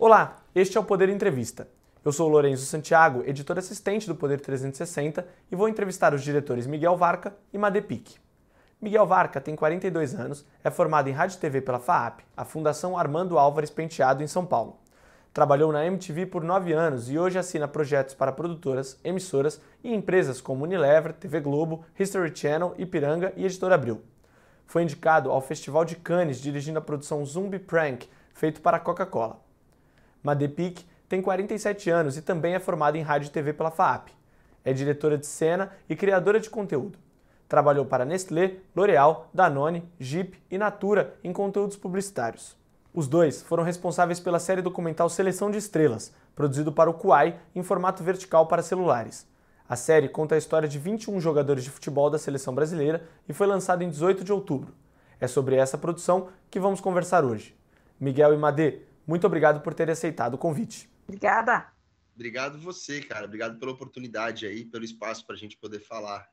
Olá, este é o Poder Entrevista. Eu sou Lourenço Santiago, editor assistente do Poder 360 e vou entrevistar os diretores Miguel Varca e Madepic. Miguel Varca tem 42 anos, é formado em Rádio e TV pela FAAP, a Fundação Armando Álvares Penteado, em São Paulo. Trabalhou na MTV por 9 anos e hoje assina projetos para produtoras, emissoras e empresas como Unilever, TV Globo, History Channel, Ipiranga e Editora Abril. Foi indicado ao Festival de Cannes dirigindo a produção Zumbi Prank, feito para a Coca-Cola. Madepic tem 47 anos e também é formada em rádio e TV pela FAAP. É diretora de cena e criadora de conteúdo. Trabalhou para Nestlé, L'Oréal, Danone, Jeep e Natura em conteúdos publicitários. Os dois foram responsáveis pela série documental Seleção de Estrelas, produzido para o Kuai em formato vertical para celulares. A série conta a história de 21 jogadores de futebol da seleção brasileira e foi lançada em 18 de outubro. É sobre essa produção que vamos conversar hoje. Miguel e Madê, muito obrigado por ter aceitado o convite. Obrigada. Obrigado você, cara. Obrigado pela oportunidade aí, pelo espaço para a gente poder falar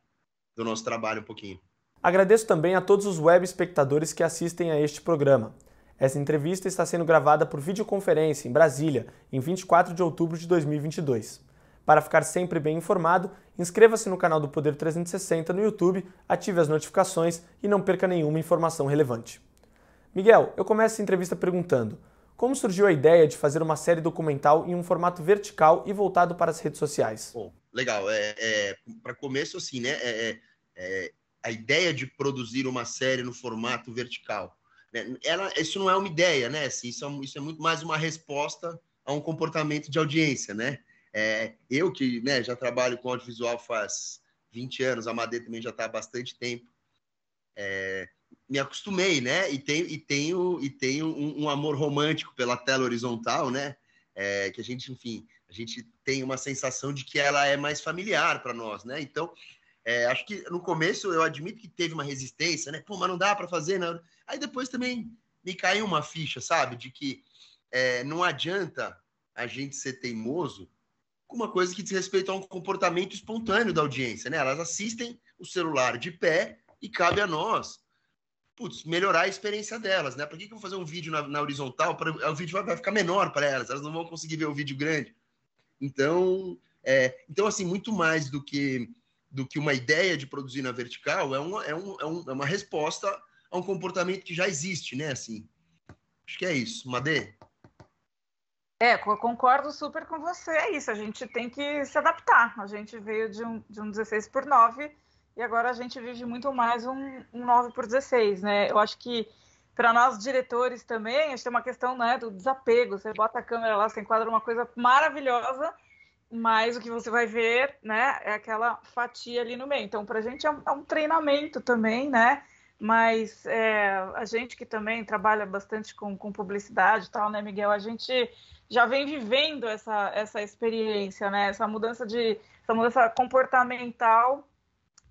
do nosso trabalho um pouquinho. Agradeço também a todos os web espectadores que assistem a este programa. Essa entrevista está sendo gravada por videoconferência em Brasília, em 24 de outubro de 2022. Para ficar sempre bem informado, inscreva-se no canal do Poder 360 no YouTube, ative as notificações e não perca nenhuma informação relevante. Miguel, eu começo essa entrevista perguntando: como surgiu a ideia de fazer uma série documental em um formato vertical e voltado para as redes sociais? Bom, legal. É, é para começo, assim, né? É, é, é, a ideia de produzir uma série no formato vertical. Né? Ela, isso não é uma ideia, né? Assim, isso, é, isso é muito mais uma resposta a um comportamento de audiência, né? É, eu que né, já trabalho com audiovisual faz 20 anos, a Madeira também já está há bastante tempo. É, me acostumei, né? E tenho, e tenho, e tenho um, um amor romântico pela tela horizontal, né? É, que a gente, enfim, a gente tem uma sensação de que ela é mais familiar para nós, né? Então, é, acho que no começo eu admito que teve uma resistência, né? Pô, mas não dá para fazer, né? Aí depois também me caiu uma ficha, sabe? De que é, não adianta a gente ser teimoso com uma coisa que diz respeito a um comportamento espontâneo da audiência, né? Elas assistem o celular de pé e cabe a nós putz, melhorar a experiência delas, né? Por que, que eu vou fazer um vídeo na, na horizontal? Pra, o vídeo vai, vai ficar menor para elas, elas não vão conseguir ver o vídeo grande. Então, é, então assim, muito mais do que do que uma ideia de produzir na vertical, é uma, é, um, é, um, é uma resposta a um comportamento que já existe, né? Assim, acho que é isso. Madê? É, concordo super com você. É isso, a gente tem que se adaptar. A gente veio de um, de um 16 por 9 e agora a gente vive muito mais um, um 9 por 16, né? Eu acho que para nós diretores também, acho que tem uma questão né, do desapego. Você bota a câmera lá, você enquadra uma coisa maravilhosa, mas o que você vai ver né, é aquela fatia ali no meio. Então, para a gente é um, é um, treinamento também, né? Mas é, a gente que também trabalha bastante com, com publicidade e tal, né, Miguel? A gente já vem vivendo essa, essa experiência, né? Essa mudança de essa mudança comportamental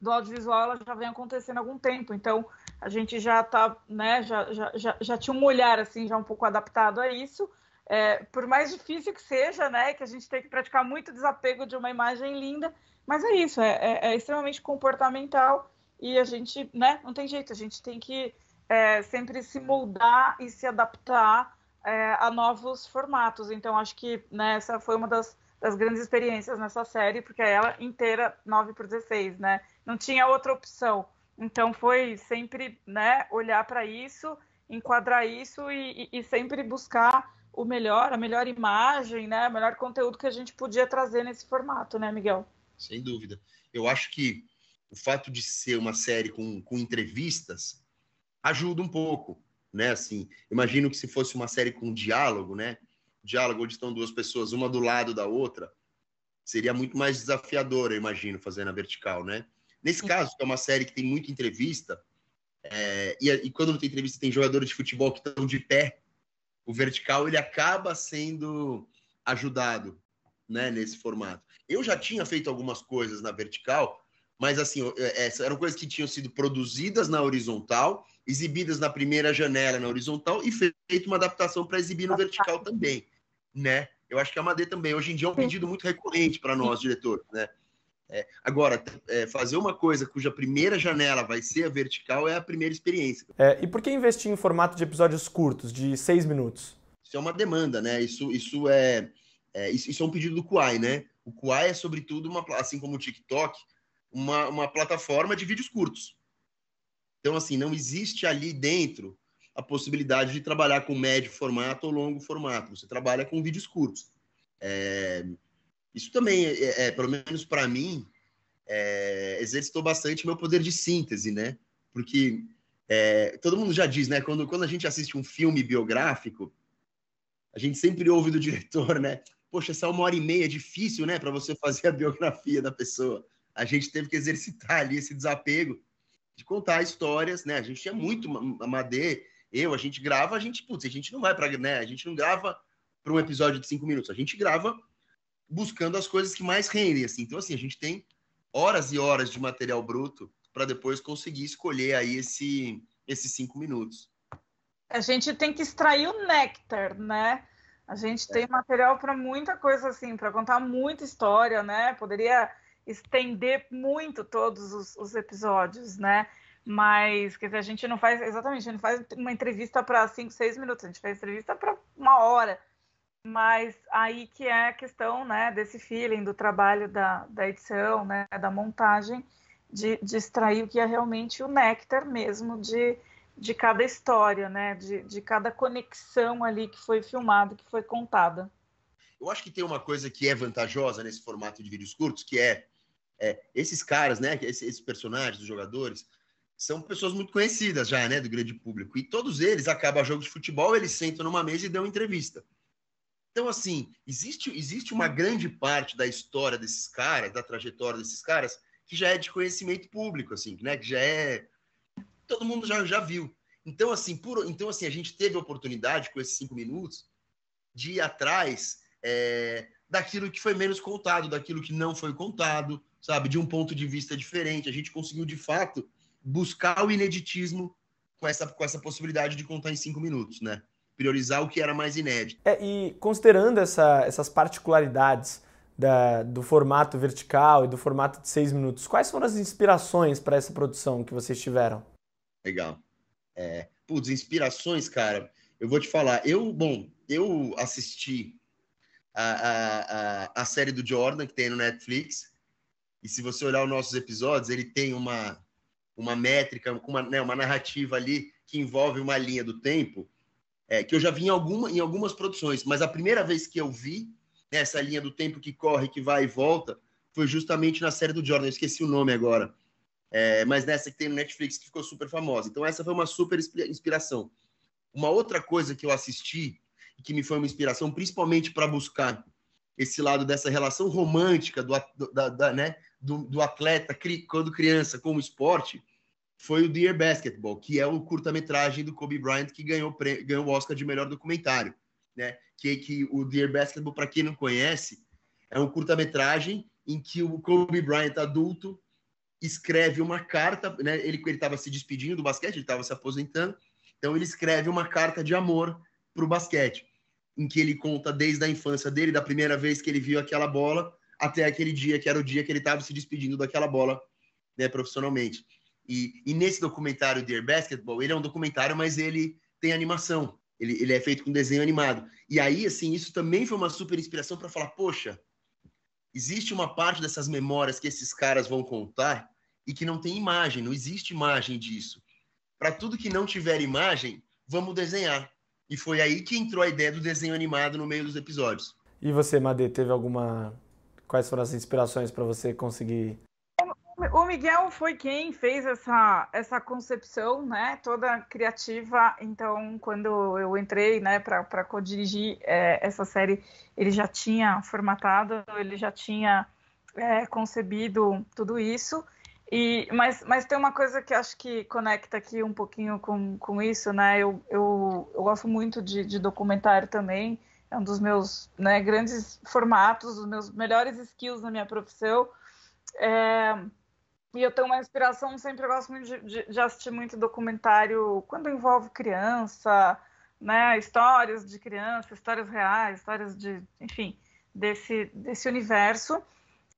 do audiovisual ela já vem acontecendo há algum tempo, então a gente já tá, né, já, já, já, já tinha um olhar assim, já um pouco adaptado a isso. É, por mais difícil que seja, né, que a gente tem que praticar muito desapego de uma imagem linda, mas é isso, é, é, é extremamente comportamental e a gente, né, não tem jeito, a gente tem que é, sempre se moldar e se adaptar é, a novos formatos. Então, acho que né, essa foi uma das, das grandes experiências nessa série, porque é ela inteira 9 por 16, né? Não tinha outra opção. Então foi sempre né, olhar para isso, enquadrar isso e, e, e, sempre buscar o melhor, a melhor imagem, né, o melhor conteúdo que a gente podia trazer nesse formato, né, Miguel? Sem dúvida. Eu acho que o fato de ser uma série com, com entrevistas ajuda um pouco, né? Assim, imagino que se fosse uma série com diálogo, né? Diálogo onde estão duas pessoas, uma do lado da outra, seria muito mais desafiador, eu imagino, fazer na vertical, né? Nesse caso, que é uma série que tem muita entrevista, é, e, e, quando não tem entrevista, tem jogadores de futebol que estão de pé, o vertical ele acaba sendo ajudado né, nesse formato. Eu já tinha feito algumas coisas na vertical, mas assim, é, eram coisas que tinham sido produzidas na horizontal, exibidas na primeira janela na horizontal e feito uma adaptação para exibir no vertical também, né? Eu acho que a Madeira também, hoje em dia, é um pedido muito recorrente para nós, diretores, né? É, agora, é, fazer uma coisa cuja primeira janela vai ser a vertical é a primeira experiência. É, e por que investir em formato de episódios curtos, de seis minutos? Isso é uma demanda, né? Isso, isso é, é isso, isso, é um pedido do Kuai, né? O Kuai é, sobretudo, uma, assim como o TikTok, uma, uma plataforma de vídeos curtos. Então, assim, não existe ali dentro a possibilidade de trabalhar com médio formato ou longo formato. Você trabalha com vídeos curtos. É, isso também, é, é pelo menos para mim, é, exercitou bastante meu poder de síntese, né? Porque é, todo mundo já diz, né? Quando, quando a gente assiste um filme biográfico, a gente sempre ouve do diretor, né? Poxa, essa uma hora e meia é difícil, né? Para você fazer a biografia da pessoa. A gente teve que exercitar ali esse desapego de contar histórias, né? A gente tinha muito a Madê, eu, a gente grava, a gente, putz, a gente não vai para, né? A gente não grava para um episódio de cinco minutos, a gente grava buscando as coisas que mais rendem, assim. Então, assim, a gente tem horas e horas de material bruto para depois conseguir escolher aí esse, esses cinco minutos. A gente tem que extrair o néctar, né? A gente tem material para muita coisa assim, para contar muita história, né? Poderia estender muito todos os, os, episódios, né? Mas, quer dizer, a gente não faz, exatamente, a gente não faz uma entrevista para cinco, seis minutos, a gente faz entrevista para uma hora. Mas aí que é a questão, né, desse feeling, do trabalho da, da edição, né, da montagem, de, de extrair o que é realmente o néctar mesmo de, de cada história, né? De, de cada conexão ali que foi filmada, que foi contada. Eu acho que tem uma coisa que é vantajosa nesse formato de vídeos curtos, que é, é esses caras, né? Esses, esses, personagens, os jogadores, são pessoas muito conhecidas já, né? Do grande público. E todos eles, acabam jogo de futebol, eles sentam numa mesa e dão entrevista. Então, assim, existe, existe uma grande parte da história desses caras, da trajetória desses caras, que já é de conhecimento público, assim, né? Que já é todo mundo já, já viu. Então assim, por, então, assim, a gente teve a oportunidade com esses cinco minutos de ir atrás é, daquilo que foi menos contado, daquilo que não foi contado, sabe? De um ponto de vista diferente. A gente conseguiu, de fato, buscar o ineditismo com essa, com essa possibilidade de contar em cinco minutos, né? Priorizar o que era mais inédito. É, e considerando essa, essas particularidades da, do formato vertical e do formato de seis minutos, quais foram as inspirações para essa produção que vocês tiveram? Legal. É, putz, inspirações, cara, eu vou te falar. Eu, bom, eu assisti a, a, a, a série do Jordan, que tem no Netflix, e se você olhar os nossos episódios, ele tem uma, uma métrica, uma, né, uma narrativa ali que envolve uma linha do tempo, é, que eu já vi em, alguma, em algumas produções, mas a primeira vez que eu vi essa linha do tempo que corre, que vai e volta, foi justamente na série do Jordan, eu esqueci o nome agora, é, mas nessa que tem no Netflix que ficou super famosa. Então essa foi uma super inspiração. Uma outra coisa que eu assisti que me foi uma inspiração, principalmente para buscar esse lado dessa relação romântica do, da, da, né, do, do atleta quando criança com o esporte, foi o Dear Basketball, que é o curta-metragem do Kobe Bryant que ganhou, ganhou o Oscar de melhor documentário né? Que, que o Dear Basketball, para quem não conhece, é um curta-metragem em que o Kobe Bryant adulto escreve uma carta, né? Ele estava se despedindo do basquete, ele estava se aposentando, então ele escreve uma carta de amor para o basquete, em que ele conta desde a infância dele, da primeira vez que ele viu aquela bola, até aquele dia que era o dia que ele estava se despedindo daquela bola, né, profissionalmente. E, e, nesse documentário Dear Basketball, ele é um documentário, mas ele tem animação. Ele, ele é feito com desenho animado. E aí, assim, isso também foi uma super inspiração para falar: poxa, existe uma parte dessas memórias que esses caras vão contar e que não tem imagem, não existe imagem disso. Para tudo que não tiver imagem, vamos desenhar. E foi aí que entrou a ideia do desenho animado no meio dos episódios. E você, Madê, teve alguma. Quais foram as inspirações para você conseguir o Miguel foi quem fez essa, essa concepção, né, toda criativa. Então, quando eu entrei, né, para co-dirigir é, essa série, ele já tinha formatado, ele já tinha é, concebido tudo isso. E, mas, mas tem uma coisa que acho que conecta aqui um pouquinho com, com isso, né? Eu, eu, eu gosto muito de, de documentário também, é um dos meus né, grandes formatos, dos meus melhores skills na minha profissão. É, e eu tenho uma inspiração, sempre gosto muito de, de, de, assistir muito documentário quando envolve criança, né? Histórias de criança, histórias reais, histórias de, enfim, desse, desse universo.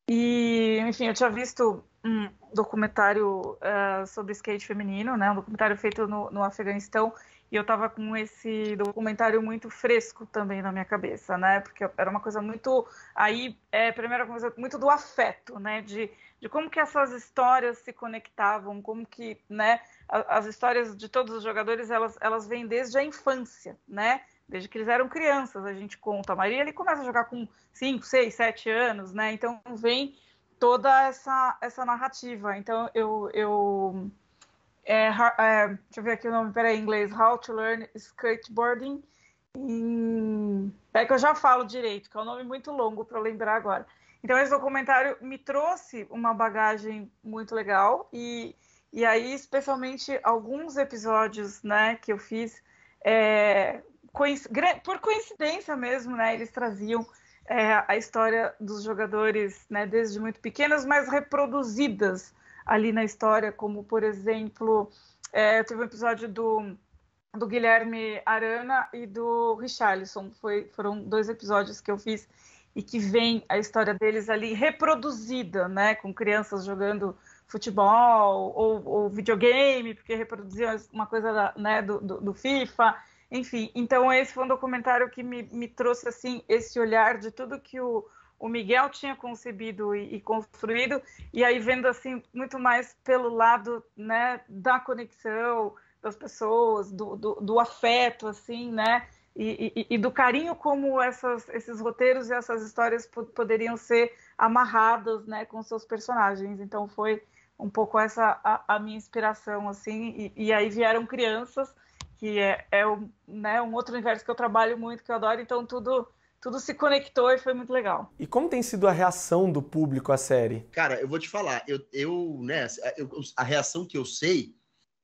E, enfim, eu tinha visto um documentário uh, sobre skate feminino, né? Um documentário feito no, no Afeganistão e eu estava com esse documentário muito fresco também na minha cabeça, né? Porque era uma coisa muito aí é primeira coisa muito do afeto, né? De, de como que essas histórias se conectavam, como que, né? As histórias de todos os jogadores elas elas vêm desde a infância, né? Desde que eles eram crianças, a gente conta. A Maria ele começa a jogar com 5, 6, 7 anos, né? Então vem toda essa essa narrativa. Então eu eu é, é, deixa eu ver aqui o nome, peraí, em inglês, How to Learn Skateboarding. Em... É que eu já falo direito, que é um nome muito longo para lembrar agora. Então, esse documentário me trouxe uma bagagem muito legal e, e aí, especialmente, alguns episódios né, que eu fiz, é, por coincidência mesmo, né, eles traziam é, a história dos jogadores né, desde muito pequenos, mas reproduzidas ali na história, como por exemplo, é, teve um episódio do, do Guilherme Arana e do Richarlison. Foi, foram dois episódios que eu fiz e que vem a história deles ali reproduzida, né, com crianças jogando futebol ou, ou videogame, porque reproduziam uma coisa né, do, do, do, FIFA, enfim. Então esse foi um documentário que me, me trouxe assim esse olhar de tudo que o, o Miguel tinha concebido e, e, construído, e aí vendo assim muito mais pelo lado né, da conexão das pessoas, do, do, do afeto, assim, né? E, e, e, do carinho como essas, esses roteiros e essas histórias poderiam ser amarradas né, com seus personagens. Então foi um pouco essa a, a minha inspiração, assim, e, e, aí vieram crianças, que é, é um, né, um outro universo que eu trabalho muito, que eu adoro, então tudo tudo se conectou e foi muito legal. E como tem sido a reação do público à série? Cara, eu vou te falar, eu, eu né, eu, a reação que eu sei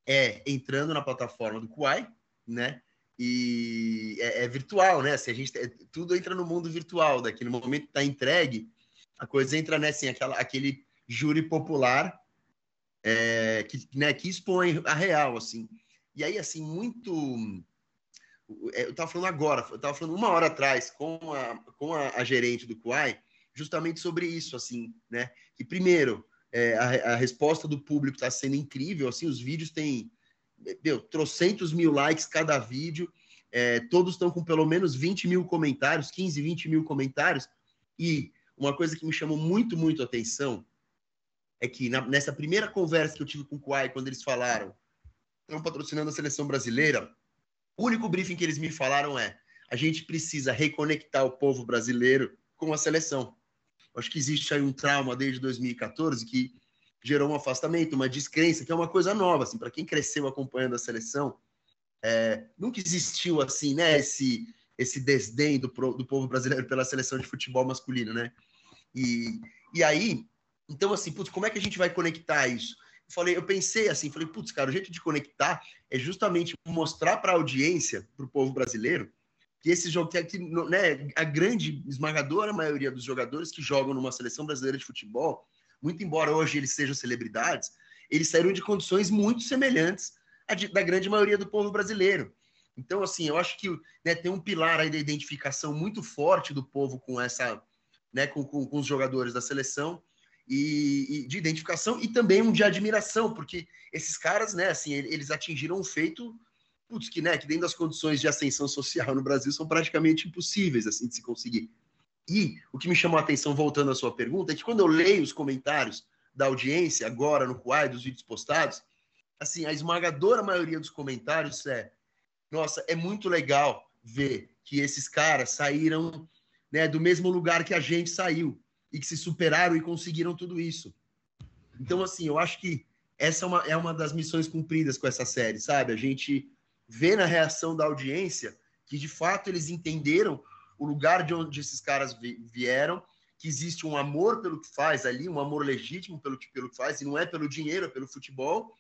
é entrando na plataforma do Kuai, né? E é, é virtual, né? Se assim, a gente, é, tudo entra no mundo virtual, daqui no momento que tá entregue, a coisa entra, né, assim, aquela, aquele júri popular é, que, né, que expõe a real, assim. E aí, assim, muito eu estava falando agora, eu estava falando uma hora atrás com a, com a, a gerente do Kuai, justamente sobre isso, assim, né? Que primeiro, é, a, a, resposta do público está sendo incrível, assim, os vídeos têm, meu, trocentos mil likes cada vídeo, é, todos estão com pelo menos 20 mil comentários, 15, 20 mil comentários, e uma coisa que me chamou muito, muito atenção é que na, nessa primeira conversa que eu tive com o Kuai, quando eles falaram, estão patrocinando a seleção brasileira, o único briefing que eles me falaram é: a gente precisa reconectar o povo brasileiro com a seleção. Acho que existe aí um trauma desde 2014 que gerou um afastamento, uma descrença, que é uma coisa nova, assim, para quem cresceu acompanhando a seleção, é, nunca existiu assim, né, esse esse desdém do, do povo brasileiro pela seleção de futebol masculino, né? E, e aí, então assim, putz, como é que a gente vai conectar isso? Falei, eu pensei assim, falei, putz, cara, o jeito de conectar é justamente mostrar para a audiência, para o povo brasileiro, que esse jogo, que, né, a grande esmagadora maioria dos jogadores que jogam numa seleção brasileira de futebol, muito embora hoje eles sejam celebridades, eles saíram de condições muito semelhantes à de, da grande maioria do povo brasileiro. Então, assim, eu acho que né, tem um pilar aí da identificação muito forte do povo com essa, né, com, com, com os jogadores da seleção, e, e, de identificação e também um de admiração, porque esses caras, né, assim, eles atingiram um feito putz, que, né, que dentro das condições de ascensão social no Brasil são praticamente impossíveis assim de se conseguir. E o que me chamou a atenção, voltando à sua pergunta, é que quando eu leio os comentários da audiência, agora no Quai, dos vídeos postados, assim, a esmagadora maioria dos comentários é: nossa, é muito legal ver que esses caras saíram né, do mesmo lugar que a gente saiu e que se superaram e conseguiram tudo isso. Então, assim, eu acho que essa é uma, é uma das missões cumpridas com essa série, sabe? A gente vê na reação da audiência que, de fato, eles entenderam o lugar de onde esses caras vieram, que existe um amor pelo que faz ali, um amor legítimo pelo que, pelo que faz, e não é pelo dinheiro, é pelo futebol.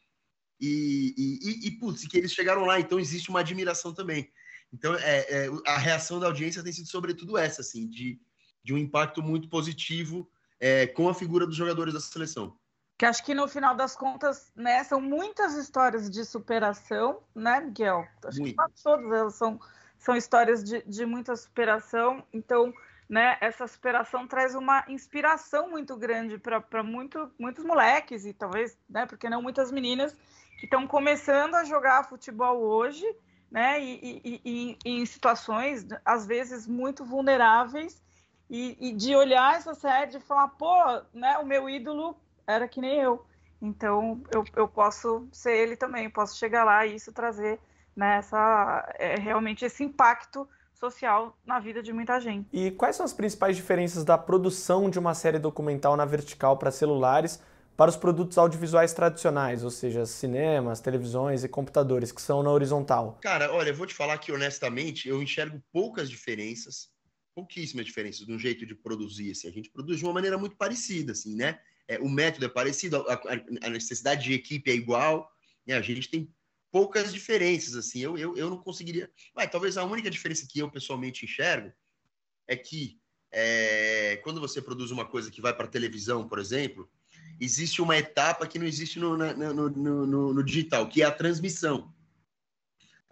E, e, e, putz, que eles chegaram lá, então existe uma admiração também. Então, é, é, a reação da audiência tem sido sobretudo essa, assim, de de um impacto muito positivo é, com a figura dos jogadores da seleção. Que acho que no final das contas, né, são muitas histórias de superação, né, Miguel? Acho muito. que todas elas são, são histórias de, de muita superação. Então, né, essa superação traz uma inspiração muito grande para muito, muitos moleques e talvez, né, porque não muitas meninas que estão começando a jogar futebol hoje, né, e, e, e, e em situações às vezes muito vulneráveis e, de olhar essa série e falar, pô, né, o meu ídolo era que nem eu, então eu, eu posso ser ele também, posso chegar lá e isso trazer né, essa, é, realmente esse impacto social na vida de muita gente. E quais são as principais diferenças da produção de uma série documental na vertical para celulares para os produtos audiovisuais tradicionais, ou seja, cinemas, televisões e computadores, que são na horizontal? Cara, olha, eu vou te falar que honestamente eu enxergo poucas diferenças, pouquíssimas diferenças no jeito de produzir. Assim. A gente produz de uma maneira muito parecida, assim, né? É, o método é parecido, a, a, necessidade de equipe é igual, né? a gente tem poucas diferenças, assim. Eu, eu, eu não conseguiria. Mas talvez a única diferença que eu pessoalmente enxergo é que é, quando você produz uma coisa que vai para televisão, por exemplo, existe uma etapa que não existe no, no, no, no, no digital, que é a transmissão.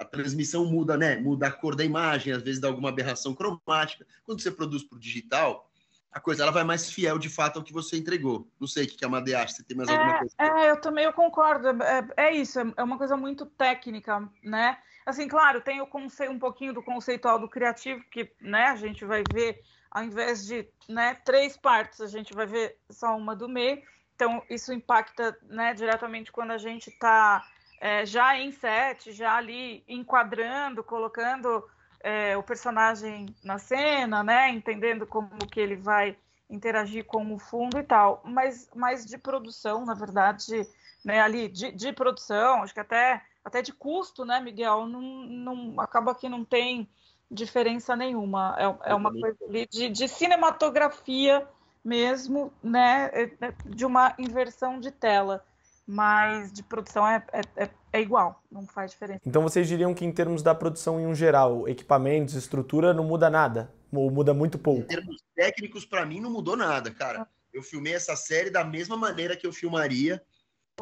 A transmissão muda, né? Muda a cor da imagem, às vezes dá alguma aberração cromática. Quando você produz para o digital, a coisa ela vai mais fiel de fato ao que você entregou. Não sei o que a Madeira acha, você tem mais é, alguma coisa? É, eu também eu concordo. É, é isso, é, é uma coisa muito técnica, né? Assim, claro, tem o conceito, um pouquinho do conceitual do criativo, que né, a gente vai ver, ao invés de né, três partes, a gente vai ver só uma do meio. Então, isso impacta né, diretamente quando a gente está é, já em set, já ali enquadrando, colocando é, o personagem na cena, né? Entendendo como que ele vai interagir com o fundo e tal. Mas, mas de produção, na verdade, né? Ali de, de produção, acho que até até de custo, né, Miguel? Não, não acaba que não tem diferença nenhuma. É, é uma coisa ali de, de cinematografia mesmo, né? É, é de uma inversão de tela mas de produção é, é, é, é, igual, não faz diferença. Então vocês diriam que em termos da produção em um geral, equipamentos, estrutura, não muda nada? Ou muda muito pouco? Em termos técnicos, para mim, não mudou nada, cara. Eu filmei essa série da mesma maneira que eu filmaria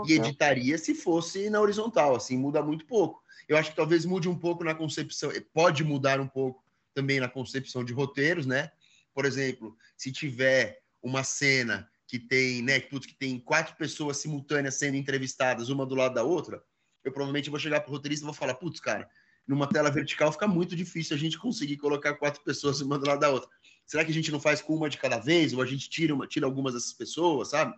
e editaria se fosse na horizontal, assim, muda muito pouco. Eu acho que talvez mude um pouco na concepção, pode mudar um pouco também na concepção de roteiros, né? Por exemplo, se tiver uma cena que tem, né, putz, que tem quatro pessoas simultâneas sendo entrevistadas, uma do lado da outra, eu provavelmente vou chegar pro roteirista e vou falar, putz, cara, numa tela vertical fica muito difícil a gente conseguir colocar quatro pessoas uma do lado da outra. Será que a gente não faz com uma de cada vez? Ou a gente tira, uma, tira algumas dessas pessoas, sabe?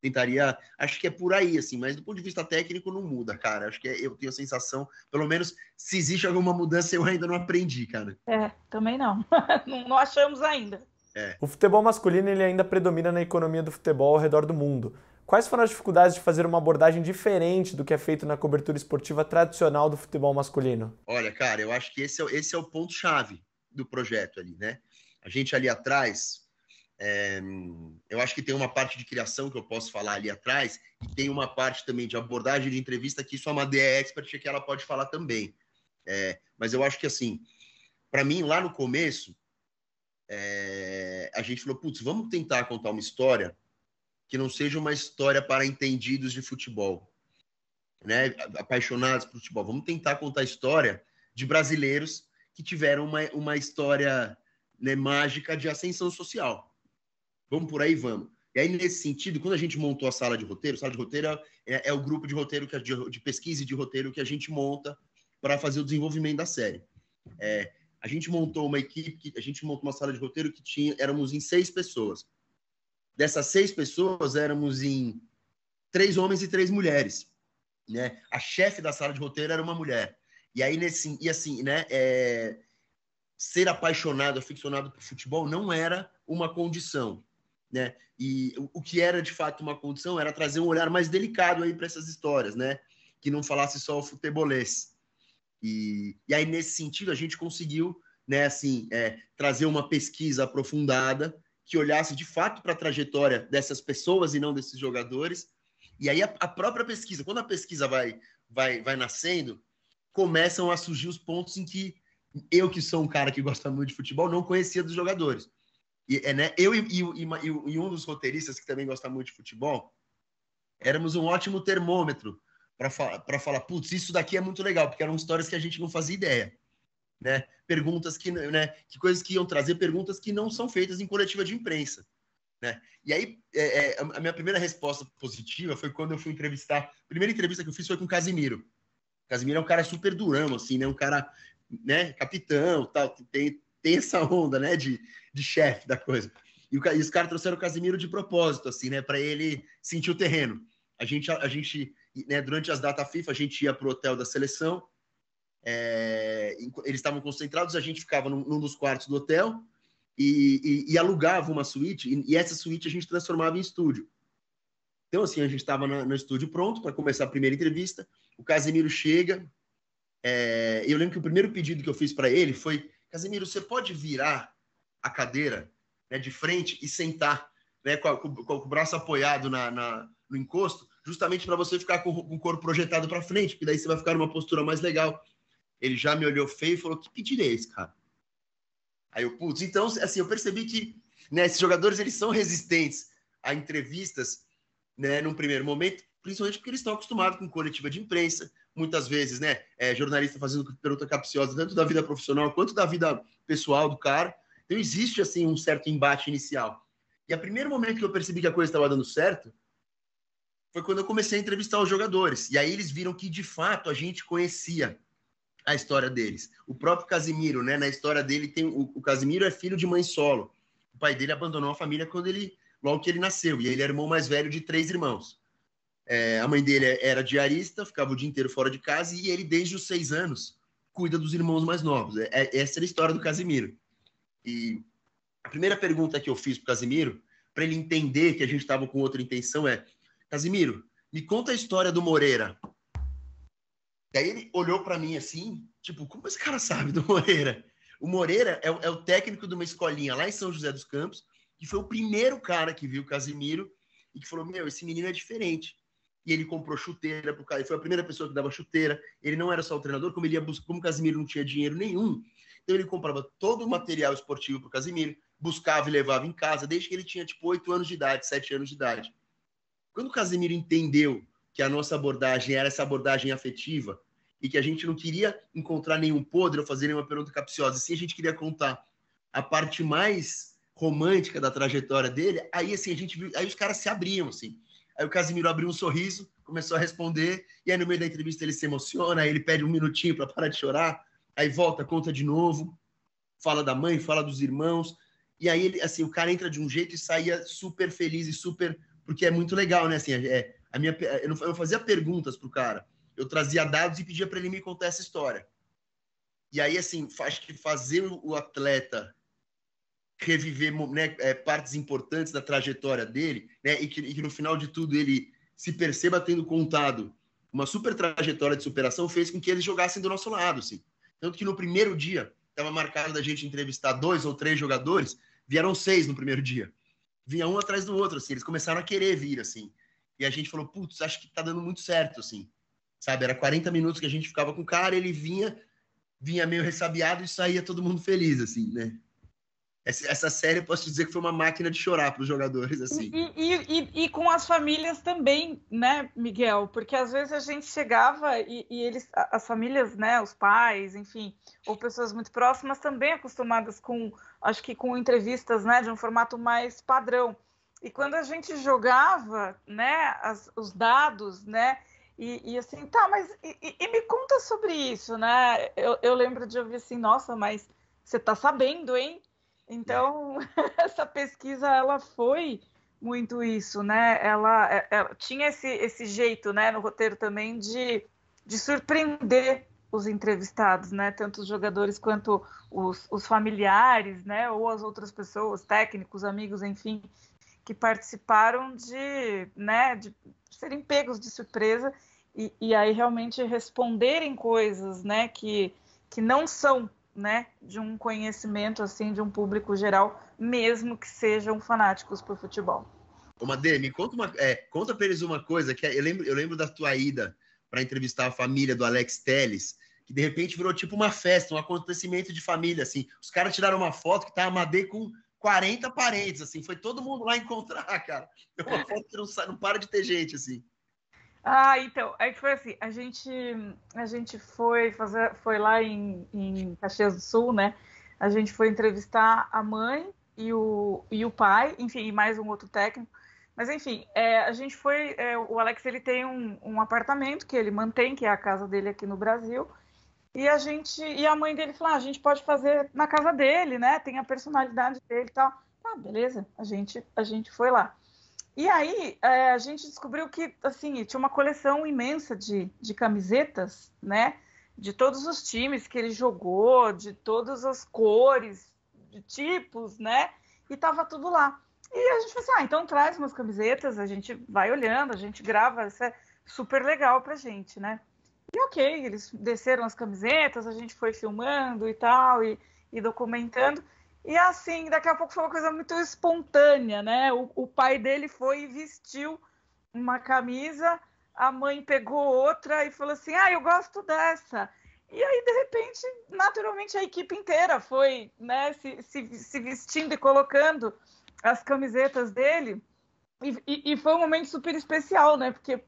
Tentaria. Acho que é por aí, assim, mas do ponto de vista técnico não muda, cara. Acho que é, eu tenho a sensação, pelo menos, se existe alguma mudança, eu ainda não aprendi, cara. É, também não. não achamos ainda. É. O futebol masculino ele ainda predomina na economia do futebol ao redor do mundo. Quais foram as dificuldades de fazer uma abordagem diferente do que é feito na cobertura esportiva tradicional do futebol masculino? Olha, cara, eu acho que esse é, esse é o ponto-chave do projeto ali, né? A gente ali atrás, é, eu acho que tem uma parte de criação que eu posso falar ali atrás, e tem uma parte também de abordagem de entrevista que isso a Madeira é expert que ela pode falar também. É, mas eu acho que, assim, para mim, lá no começo, é, a gente falou, putz, vamos tentar contar uma história que não seja uma história para entendidos de futebol, né? Apaixonados por futebol. Vamos tentar contar a história de brasileiros que tiveram uma, uma história né, mágica de ascensão social. Vamos por aí, vamos. E aí, nesse sentido, quando a gente montou a sala de roteiro, sala de roteiro é, é o grupo de roteiro, que, de, de pesquisa e de roteiro que a gente monta para fazer o desenvolvimento da série. É, a gente montou uma equipe, que, a gente montou uma sala de roteiro que tinha, éramos em seis pessoas. Dessas seis pessoas, éramos em três homens e três mulheres. Né? A chefe da sala de roteiro era uma mulher. E aí, nesse, e assim, né, é, ser apaixonado, aficionado por futebol não era uma condição. Né? E o, o que era de fato uma condição era trazer um olhar mais delicado aí para essas histórias, né? Que não falasse só o futebolês. E, e aí, nesse sentido, a gente conseguiu né, assim, é, trazer uma pesquisa aprofundada que olhasse de fato para a trajetória dessas pessoas e não desses jogadores. E aí, a, a, própria pesquisa, quando a pesquisa vai, vai, vai nascendo, começam a surgir os pontos em que eu, que sou um cara que gosta muito de futebol, não conhecia dos jogadores. E, é, né, eu e, e, e, e um dos roteiristas que também gosta muito de futebol, éramos um ótimo termômetro para falar, putz, isso daqui é muito legal, porque eram histórias que a gente não fazia ideia. né? Perguntas que, né, que coisas que iam trazer perguntas que não são feitas em coletiva de imprensa, né? E aí, é, é, a minha primeira resposta positiva foi quando eu fui entrevistar. A primeira entrevista que eu fiz foi com o Casimiro. O Casimiro é um cara super durão, assim, né? Um cara, né? Capitão, tal. Tem, tem essa onda, né? De, de chefe da coisa. E, o, e os caras trouxeram o Casimiro de propósito, assim, né? Para ele sentir o terreno. A gente, a, a gente né, durante as datas FIFA, a gente ia para o hotel da seleção. É, eles estavam concentrados, a gente ficava num, num dos quartos do hotel e, e, e alugava uma suíte, e, e, essa suíte a gente transformava em estúdio. Então, assim, a gente estava no estúdio pronto para começar a primeira entrevista. O Casemiro chega. É, eu lembro que o primeiro pedido que eu fiz para ele foi: Casemiro, você pode virar a cadeira né, de frente e sentar né, com, a, com, com, o braço apoiado na, na no encosto, justamente para você ficar com, o corpo projetado para frente, porque daí você vai ficar numa postura mais legal. Ele já me olhou feio e falou: Que pedido é esse, cara? Aí eu, putz, então, assim, eu percebi que né, esses jogadores eles são resistentes a entrevistas, né, num primeiro momento, principalmente porque eles estão acostumados com coletiva de imprensa, muitas vezes, né, é, jornalista fazendo pergunta capciosa tanto da vida profissional quanto da vida pessoal do cara. Então existe assim um certo embate inicial. E a primeiro momento que eu percebi que a coisa estava dando certo foi quando eu comecei a entrevistar os jogadores. E aí eles viram que de fato a gente conhecia a história deles. O próprio Casimiro, né? Na história dele tem o, o Casimiro é filho de mãe solo. O pai dele abandonou a família quando ele logo que ele nasceu e ele era irmão mais velho de três irmãos. É, a mãe dele era diarista, ficava o dia inteiro fora de casa e ele desde os seis anos cuida dos irmãos mais novos. É, é, essa era a história do Casimiro. E a primeira pergunta que eu fiz para Casimiro, para ele entender que a gente estava com outra intenção, é: Casimiro, me conta a história do Moreira. Daí ele olhou para mim assim, tipo, como esse cara sabe do Moreira? O Moreira é, é, o técnico de uma escolinha lá em São José dos Campos, que foi o primeiro cara que viu o Casimiro e que falou: Meu, esse menino é diferente. E ele comprou chuteira pro cara, ele foi a primeira pessoa que dava chuteira. Ele não era só o treinador, como ele ia buscar, como o Casimiro não tinha dinheiro nenhum, então ele comprava todo o material esportivo pro Casimiro, buscava e levava em casa, desde que ele tinha tipo 8 anos de idade, 7 anos de idade. Quando o Casimiro entendeu que a nossa abordagem era essa abordagem afetiva e que a gente não queria encontrar nenhum podre ou fazer nenhuma pergunta capciosa, sim a gente queria contar a parte mais romântica da trajetória dele, aí assim a gente viu, aí os caras se abriam assim. Aí o Casimiro abriu um sorriso, começou a responder, e aí no meio da entrevista ele se emociona, aí ele pede um minutinho para parar de chorar, aí volta, conta de novo, fala da mãe, fala dos irmãos, e aí ele, assim, o cara entra de um jeito e saía super feliz e super, porque é muito legal, né, assim, é, a minha, eu não eu fazia perguntas pro cara, eu trazia dados e pedia para ele me contar essa história. E aí, assim, acho que fazer o atleta reviver né, é, partes importantes da trajetória dele, né, e que, e que, no final de tudo ele se perceba tendo contado uma super trajetória de superação, fez com que eles jogassem do nosso lado, assim. Tanto que no primeiro dia estava marcado da gente entrevistar dois ou três jogadores, vieram seis no primeiro dia. Vinha um atrás do outro, assim, eles começaram a querer vir, assim. E a gente falou, putz, acho que tá dando muito certo, assim. Sabe, era 40 minutos que a gente ficava com o cara, ele vinha, vinha meio ressabiado e saía todo mundo feliz, assim, né? Essa, série, eu posso dizer que foi uma máquina de chorar para os jogadores, assim. E, e, e, e, com as famílias também, né, Miguel? Porque às vezes a gente chegava e, e, eles, as famílias, né, os pais, enfim, ou pessoas muito próximas também acostumadas com, acho que com entrevistas, né, de um formato mais padrão. E quando a gente jogava, né, as, os dados, né, e, e, assim, tá, mas e, e, me conta sobre isso, né? Eu, eu lembro de ouvir assim, nossa, mas você tá sabendo, hein? Então, essa pesquisa, ela foi muito isso, né? Ela, ela, é, tinha esse, esse jeito, né, no roteiro também de, de surpreender os entrevistados, né? Tanto os jogadores quanto os, os familiares, né? Ou as outras pessoas, técnicos, amigos, enfim, que participaram de, né, de serem pegos de surpresa e, e aí realmente responderem coisas, né, que, que não são, né, de um conhecimento assim de um público geral, mesmo que sejam fanáticos por futebol. Ô, Madê, me conta uma, é, conta para eles uma coisa que é, eu lembro, eu lembro da tua ida para entrevistar a família do Alex Teles, que de repente virou tipo uma festa, um acontecimento de família, assim. Os caras tiraram uma foto que tá a Madê com 40 parentes, assim, foi todo mundo lá encontrar, cara. É uma foto que não, não para de ter gente, assim. Ah, então, é que foi assim, a gente, a gente foi fazer, foi lá em, em Caxias do Sul, né? A gente foi entrevistar a mãe e o, e o pai, enfim, e mais um outro técnico. Mas enfim, é, a gente foi. É, o Alex ele tem um, um, apartamento que ele mantém, que é a casa dele aqui no Brasil. E a gente e a mãe dele falou: ah, a gente pode fazer na casa dele, né? Tem a personalidade dele e tal. Ah, beleza. A gente a gente foi lá. E aí é, a gente descobriu que assim tinha uma coleção imensa de, de camisetas, né? De todos os times que ele jogou, de todas as cores, de tipos, né? E tava tudo lá. E a gente falou assim: ah, então traz umas camisetas, a gente vai olhando, a gente grava, isso é super legal pra gente, né? E ok, eles desceram as camisetas, a gente foi filmando e tal, e, e documentando. E assim, daqui a pouco foi uma coisa muito espontânea, né? O, o, pai dele foi e vestiu uma camisa, a mãe pegou outra e falou assim: Ah, eu gosto dessa. E aí, de repente, naturalmente, a equipe inteira foi né, se, se, se vestindo e colocando as camisetas dele. E, e, e, foi um momento super especial, né? Porque,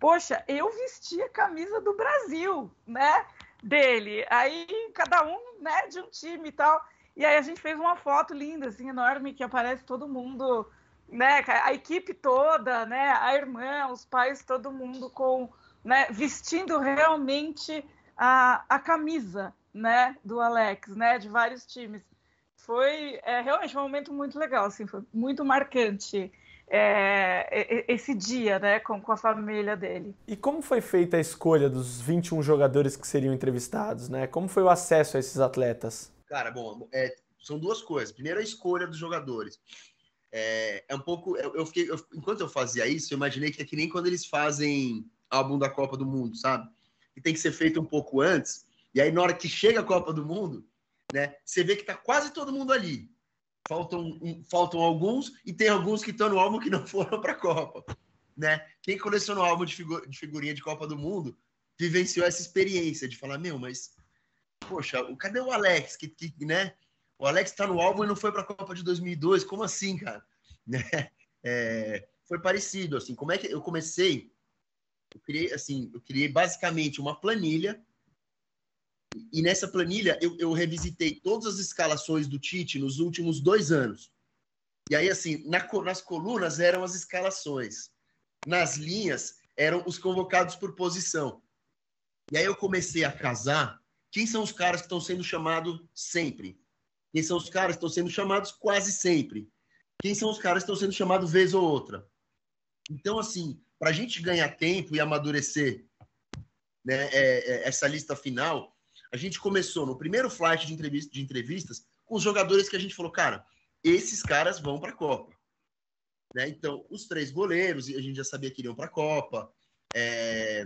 poxa, eu vesti a camisa do Brasil, né? Dele. Aí cada um, né, de um time e tal. E aí a gente fez uma foto linda, assim, enorme, que aparece todo mundo, né? A equipe toda, né? A irmã, os pais, todo mundo com, né? Vestindo realmente a, a camisa, né? Do Alex, né? De vários times foi é, realmente um momento muito legal, assim, foi muito marcante é, esse dia, né, com, com a família dele. E como foi feita a escolha dos 21 jogadores que seriam entrevistados, né? Como foi o acesso a esses atletas? Cara, bom, é, são duas coisas. Primeiro, a escolha dos jogadores. É, é um pouco. Eu, eu fiquei, eu, enquanto eu fazia isso, eu imaginei que é que nem quando eles fazem álbum da Copa do Mundo, sabe? Que tem que ser feito um pouco antes. E aí, na hora que chega a Copa do Mundo, né? Você vê que está quase todo mundo ali. Faltam, faltam alguns e tem alguns que estão no álbum que não foram para a Copa. Né? Quem colecionou álbum de, figu de figurinha de Copa do Mundo vivenciou essa experiência de falar, meu, mas poxa, cadê o Alex? Que, que né? O Alex está no álbum e não foi para a Copa de 2002. Como assim, cara? Né? É, foi parecido, assim. Como é que eu comecei? Eu criei, assim, eu criei basicamente uma planilha e nessa planilha eu, eu, revisitei todas as escalações do Tite nos últimos dois anos. E aí, assim, na, nas colunas eram as escalações, nas linhas eram os convocados por posição. E aí eu comecei a casar quem são os caras que estão sendo chamados sempre, quem são os caras que estão sendo chamados quase sempre, quem são os caras que estão sendo chamados vez ou outra. Então, assim, para a gente ganhar tempo e amadurecer né, é, é, essa lista final, a gente começou no primeiro flight de, entrevista, de entrevistas com os jogadores que a gente falou, cara, esses caras vão para a Copa. Né? Então, os três goleiros, a gente já sabia que iriam para a Copa. É,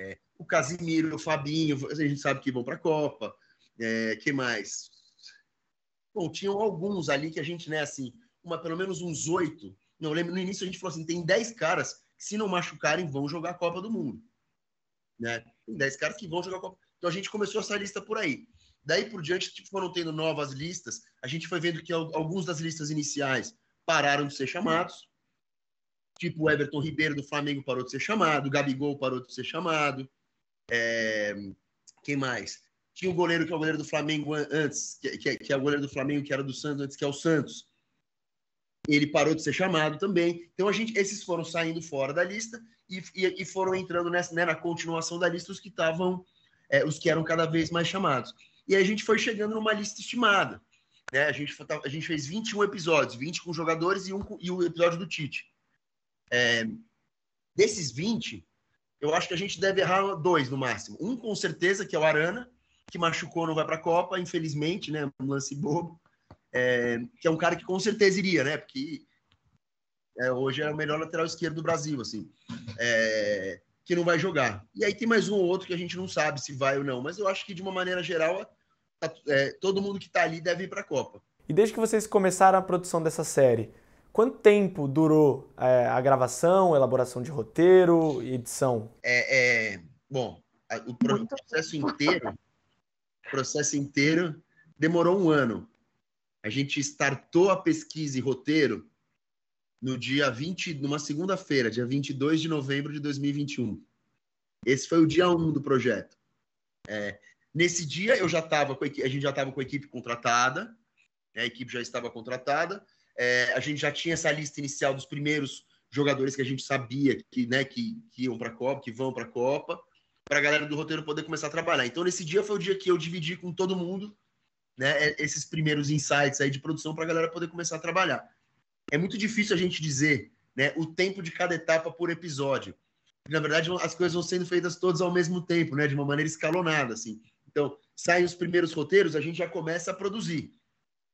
é, o Casimiro, o Fabinho, a gente sabe que vão para a Copa. É, que mais? Bom, tinham alguns ali que a gente, né, assim, uma, pelo menos uns oito. Não lembro, no início a gente falou assim: tem dez caras que, se não machucarem, vão jogar a Copa do Mundo. Né? Tem dez caras que vão jogar a Copa. Então a gente começou essa lista por aí. Daí por diante, tipo, foram tendo novas listas. A gente foi vendo que alguns das listas iniciais pararam de ser chamados. Tipo, o Everton Ribeiro do Flamengo parou de ser chamado, o Gabigol parou de ser chamado. É... Quem mais? Tinha o goleiro que é o goleiro do Flamengo antes, que, que, que é o goleiro do Flamengo que era do Santos antes, que é o Santos. Ele parou de ser chamado também. Então a gente, esses foram saindo fora da lista e, e, e foram entrando nessa, né, na continuação da lista os que estavam é, os que eram cada vez mais chamados. E aí a gente foi chegando numa lista estimada. Né? A, gente, a gente fez 21 episódios, 20 com jogadores e, um, e o episódio do Tite. É, desses 20, eu acho que a gente deve errar dois no máximo. Um, com certeza, que é o Arana, que machucou, não vai para a Copa, infelizmente, né? Um lance bobo. É, que é um cara que com certeza iria, né? Porque é, hoje é o melhor lateral esquerdo do Brasil, assim. É, que não vai jogar. E aí tem mais um ou outro que a gente não sabe se vai ou não, mas eu acho que de uma maneira geral, é, todo mundo que está ali deve ir para a Copa. E desde que vocês começaram a produção dessa série, quanto tempo durou é, a gravação, elaboração de roteiro e edição? É, é bom, o processo inteiro, processo inteiro demorou um ano. A gente startou a pesquisa e roteiro no dia 20, numa segunda-feira, dia 22 de novembro de 2021. Esse foi o dia 1 do projeto. É, nesse dia eu já estava com a, a gente já estava com a equipe contratada, né, a equipe já estava contratada, é, a gente já tinha essa lista inicial dos primeiros jogadores que a gente sabia que, né, que, que iam para a Copa, que vão para a Copa, para a galera do roteiro poder começar a trabalhar. Então nesse dia foi o dia que eu dividi com todo mundo, né, esses primeiros insights aí de produção para a galera poder começar a trabalhar. É muito difícil a gente dizer, né, o tempo de cada etapa por episódio. Na verdade, as coisas vão sendo feitas todas ao mesmo tempo, né, de uma maneira escalonada, assim. Então, saem os primeiros roteiros, a gente já começa a produzir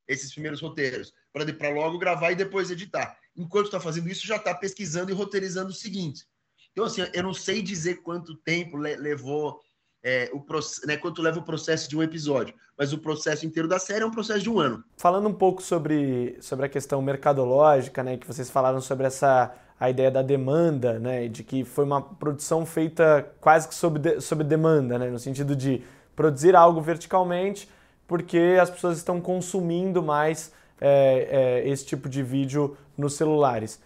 esses primeiros roteiros, para logo gravar e depois editar. Enquanto está fazendo isso, já está pesquisando e roteirizando o seguinte. Então, assim, eu não sei dizer quanto tempo levou, é, o, né, quanto leva o processo de um episódio, mas o processo inteiro da série é um processo de um ano. Falando um pouco sobre, sobre a questão mercadológica, né, que vocês falaram sobre essa a ideia da demanda, né, de que foi uma produção feita quase que sob, de, sob demanda, né, no sentido de produzir algo verticalmente porque as pessoas estão consumindo mais é, é, esse tipo de vídeo nos celulares.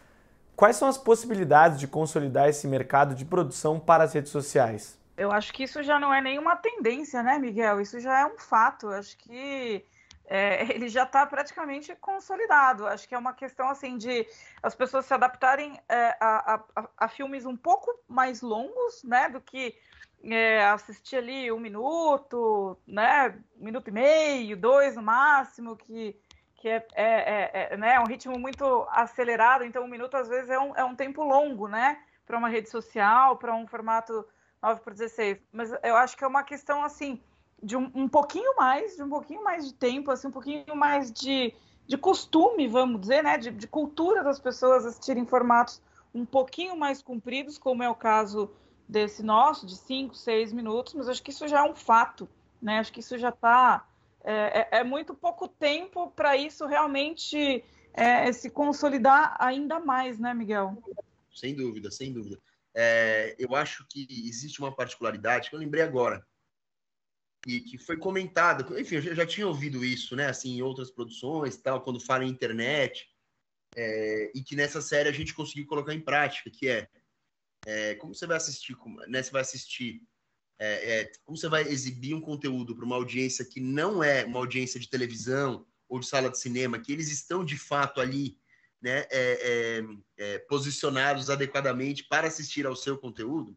Quais são as possibilidades de consolidar esse mercado de produção para as redes sociais? Eu acho que isso já não é nenhuma tendência, né, Miguel? Isso já é um fato. Eu acho que é, ele já está praticamente consolidado. Acho que é uma questão assim de as pessoas se adaptarem é, a, a, a, filmes um pouco mais longos, né, do que é, assistir ali um minuto, né, um minuto e meio, dois no máximo, que, que é, é, é, é né, um ritmo muito acelerado, então um minuto às vezes é um, é um tempo longo, né, para uma rede social, para um formato 9 por 16. Mas eu acho que é uma questão assim de um, um pouquinho mais, de um pouquinho mais de tempo, assim, um pouquinho mais de, de costume, vamos dizer, né, de, de cultura das pessoas assistirem formatos um pouquinho mais compridos, como é o caso desse nosso, de 5, 6 minutos, mas acho que isso já é um fato, né? Acho que isso já está. É, é, é, muito pouco tempo para isso realmente é, se consolidar ainda mais, né, Miguel? Sem dúvida, sem dúvida. É, eu acho que existe uma particularidade que eu lembrei agora e que foi comentada. Enfim, eu já tinha ouvido isso, né? Assim, em outras produções, tal, quando fala em internet, é, e que nessa série a gente conseguiu colocar em prática, que é é, como você vai assistir, né? Você vai assistir, é, é, como você vai exibir um conteúdo para uma audiência que não é uma audiência de televisão ou de sala de cinema, que eles estão de fato ali, né? É, é, é, posicionados adequadamente para assistir ao seu conteúdo.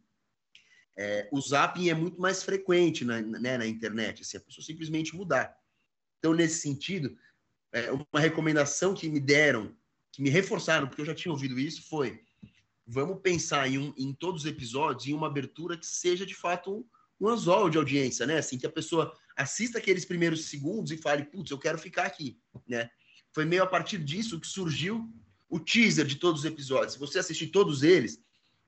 o zapping é muito mais frequente na, né, na internet, assim, a pessoa simplesmente mudar. Então, nesse sentido, uma recomendação que me deram, que me reforçaram, porque eu já tinha ouvido isso, foi vamos pensar em, um, em todos os episódios em uma abertura que seja de fato um, um anzol de audiência, né? Assim, que a pessoa assista aqueles primeiros segundos e fale, putz, eu quero ficar aqui, né? Foi meio a partir disso que surgiu o teaser de todos os episódios. Se você assistir todos eles,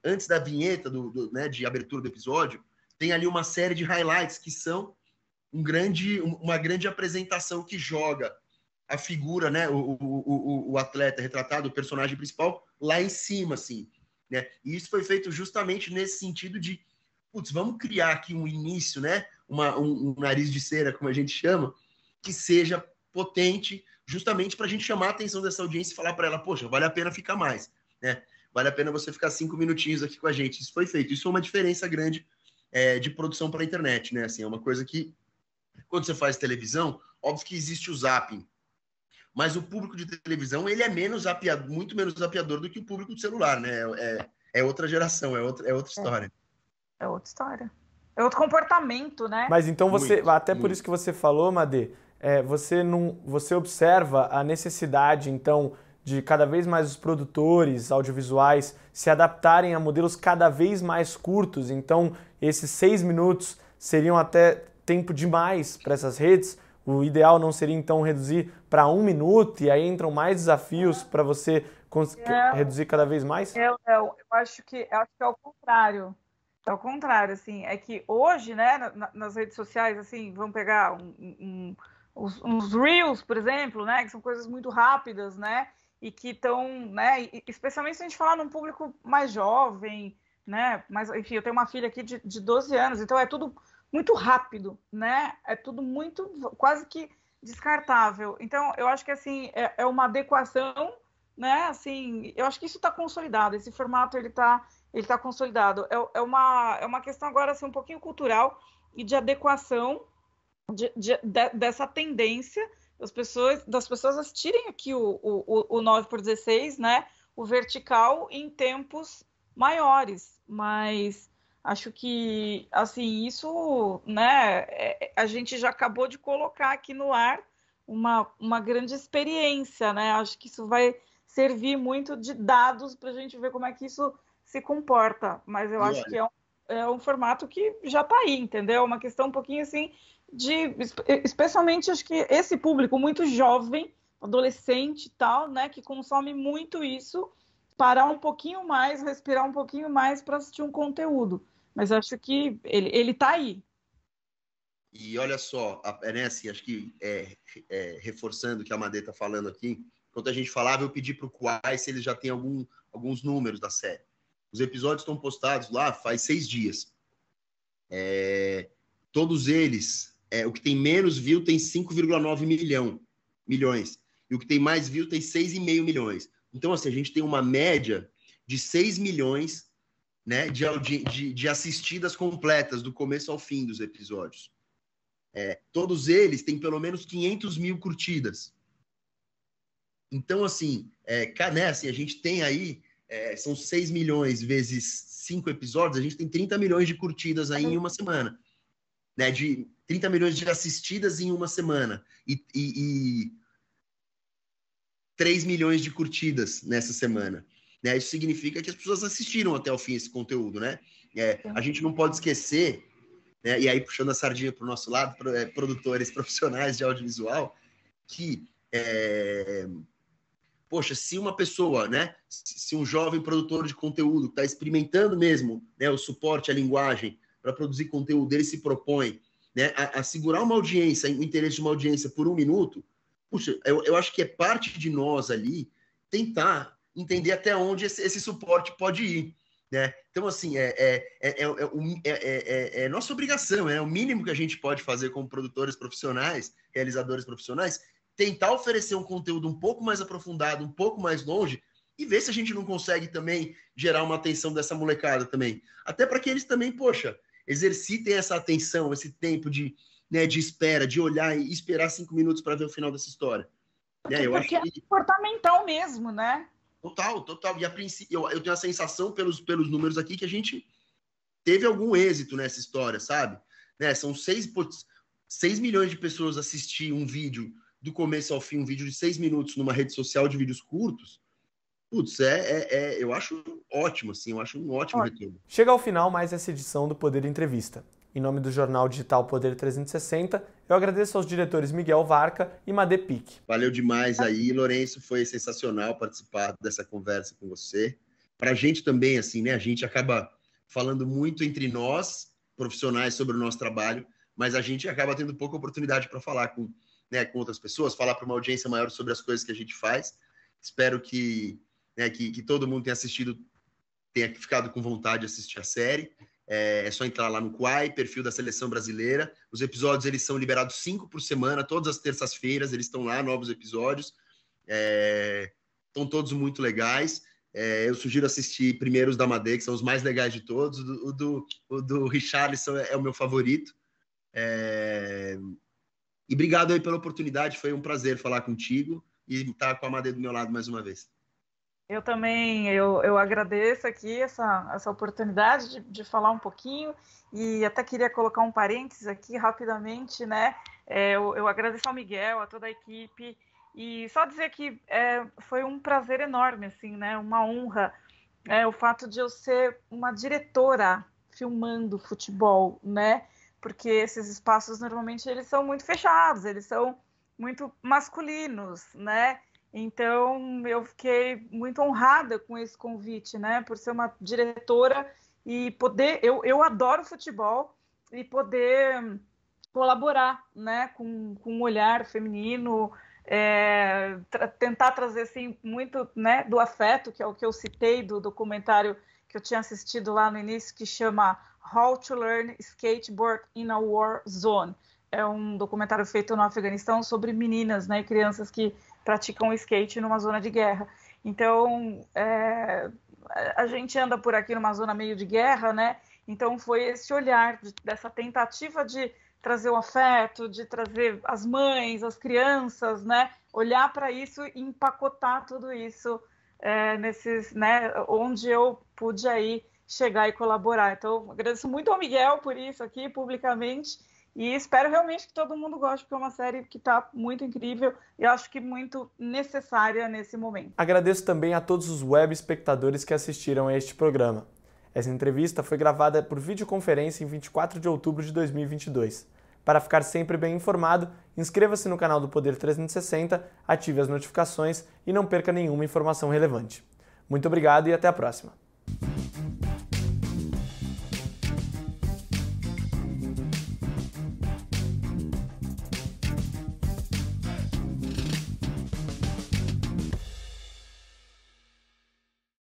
antes da vinheta do, do né, de abertura do episódio, tem ali uma série de highlights que são um grande, uma grande apresentação que joga a figura, né, o, o, o, o atleta retratado, o personagem principal, lá em cima, assim. Né? E isso foi feito justamente nesse sentido de, putz, vamos criar aqui um início, né? Uma, um, um nariz de cera, como a gente chama, que seja potente, justamente para a gente chamar a atenção dessa audiência e falar para ela, poxa, vale a pena ficar mais, né? Vale a pena você ficar cinco minutinhos aqui com a gente. Isso foi feito. Isso é uma diferença grande é, de produção para a internet, né? Assim, é uma coisa que, quando você faz televisão, óbvio que existe o zapping, mas o público de televisão ele é menos zapeador, muito menos zapeador do que o público de celular, né? É, é outra geração, é outra, é outra é. história. É, é outra história. É outro comportamento, né? Mas então você, muito, até muito. por isso que você falou, Madê, é, você não, você observa a necessidade, então, de cada vez mais os produtores audiovisuais se adaptarem a modelos cada vez mais curtos. Então, esses seis minutos seriam até tempo demais para essas redes, o ideal não seria então reduzir para um minuto e aí entram mais desafios para você é, reduzir cada vez mais? Eu, eu, eu, acho que eu acho que é o contrário. É o contrário, assim, é que hoje, né, na, nas redes sociais, assim, vamos pegar um, um, uns, uns reels, por exemplo, né, que são coisas muito rápidas, né, e que estão, né, especialmente se a gente falar num público mais jovem, né, mas enfim, eu tenho uma filha aqui de, de 12 anos, então é tudo muito rápido, né? É tudo muito quase que descartável. Então, eu acho que assim é, é uma adequação né? Assim, eu acho que isso está consolidado. Esse formato ele está ele tá consolidado. É, é, uma, é uma questão agora assim, um pouquinho cultural e de adequação de, de, de, dessa tendência das pessoas, das pessoas assistirem aqui o, o, o 9 por 16, né? O vertical em tempos maiores, mas acho que assim isso, né? É, a gente já acabou de colocar aqui no ar uma, uma grande experiência, né? Acho que isso vai servir muito de dados para a gente ver como é que isso se comporta. Mas eu acho que é um, é um formato que já está aí, entendeu? Uma questão um pouquinho assim de, especialmente acho que esse público muito jovem, adolescente e tal, né, que consome muito isso, parar um pouquinho mais, respirar um pouquinho mais para assistir um conteúdo. Mas acho que ele, ele tá aí. E olha só, é, né, acho que é, é, reforçando o que a Madê está falando aqui, enquanto a gente falava, eu pedi para o Quai se ele já tem algum, alguns números da série. Os episódios estão postados lá faz seis dias. É, todos eles, é, o que tem menos view tem 5,9 milhão, milhões. E o que tem mais view tem 6,5 milhões. Então, assim, a gente tem uma média de 6 milhões né, de, de, de assistidas completas, do começo ao fim dos episódios. É, todos eles têm pelo menos 500 mil curtidas. Então, assim, é, né, assim a gente tem aí, é, são 6 milhões vezes 5 episódios, a gente tem 30 milhões de curtidas aí em uma semana. Né, de 30 milhões de assistidas em uma semana. E, e, e 3 milhões de curtidas nessa semana. Né? Isso significa que as pessoas assistiram até o fim esse conteúdo, né? É, a gente não pode esquecer, né? e aí puxando a sardinha para o nosso lado, é, produtores profissionais de audiovisual, que, é, poxa, se uma pessoa, né? Se um jovem produtor de conteúdo está experimentando mesmo né, o suporte à linguagem para produzir conteúdo, ele se propõe né, a, a, segurar uma audiência, o interesse de uma audiência por um minuto, puxa, eu, eu acho que é parte de nós ali tentar entender até onde esse, esse suporte pode ir. Né? Então, assim, é, é, é, é, nossa obrigação, é o mínimo que a gente pode fazer como produtores profissionais, realizadores profissionais, tentar oferecer um conteúdo um pouco mais aprofundado, um pouco mais longe, e ver se a gente não consegue também gerar uma atenção dessa molecada também. Até para que eles também, poxa, exercitem essa atenção, esse tempo de, né, de espera, de olhar e esperar cinco minutos para ver o final dessa história. Né? Eu Porque acho que... é comportamental mesmo, né? Total, total. E a princípio, eu, eu tenho a sensação pelos, pelos números aqui que a gente teve algum êxito nessa história, sabe? Né? São 6, 6 milhões de pessoas assistir um vídeo do começo ao fim, um vídeo de 6 minutos numa rede social de vídeos curtos. Putz, é, é, é eu acho ótimo, assim, eu acho um ótimo retorno. Chega ao final mais essa edição do Poder Entrevista. Em nome do jornal digital Poder 360, eu agradeço aos diretores Miguel Varca e Madepic. Valeu demais aí, Lourenço. Foi sensacional participar dessa conversa com você. Para a gente também, assim, né? A gente acaba falando muito entre nós, profissionais, sobre o nosso trabalho, mas a gente acaba tendo pouca oportunidade para falar com, né, com outras pessoas, falar para uma audiência maior sobre as coisas que a gente faz. Espero que, né, que, que todo mundo tenha assistido, tenha ficado com vontade de assistir a série. É, é, só entrar lá no Quai, perfil da seleção brasileira. Os episódios eles são liberados cinco por semana, todas as terças-feiras eles estão lá, novos episódios. É, estão todos muito legais. É, eu sugiro assistir primeiro os da Madei, que são os mais legais de todos. O do, o do Richarlison é, é o meu favorito. É, e obrigado aí pela oportunidade, foi um prazer falar contigo e estar com a Madei do meu lado mais uma vez. Eu também eu, eu agradeço aqui essa, essa oportunidade de, de falar um pouquinho e até queria colocar um parênteses aqui rapidamente, né? É, eu, eu, agradeço ao Miguel, a toda a equipe e só dizer que é, foi um prazer enorme, assim, né? Uma honra é, o fato de eu ser uma diretora filmando futebol, né? Porque esses espaços normalmente eles são muito fechados, eles são muito masculinos, né? Então, eu fiquei muito honrada com esse convite, né? Por ser uma diretora e poder. Eu, eu adoro futebol e poder colaborar, né? Com, com um olhar feminino, é, tra tentar trazer, assim, muito né, do afeto, que é o que eu citei do documentário que eu tinha assistido lá no início, que chama How to Learn Skateboard in a War Zone. É um documentário feito no Afeganistão sobre meninas né, e crianças que praticam skate numa zona de guerra. Então, é, a gente anda por aqui numa zona meio de guerra, né? Então, foi esse olhar de, dessa tentativa de trazer o afeto, de trazer as mães, as crianças, né? Olhar para isso e empacotar tudo isso é, nesses, né? Onde eu pude aí chegar e colaborar. Então, agradeço muito ao Miguel por isso aqui publicamente e espero realmente que todo mundo goste, porque é uma série que está muito incrível e acho que muito necessária nesse momento. Agradeço também a todos os web espectadores que assistiram a este programa. Essa entrevista foi gravada por videoconferência em 24 de outubro de 2022. Para ficar sempre bem informado, inscreva-se no canal do Poder 360, ative as notificações e não perca nenhuma informação relevante. Muito obrigado e até a próxima!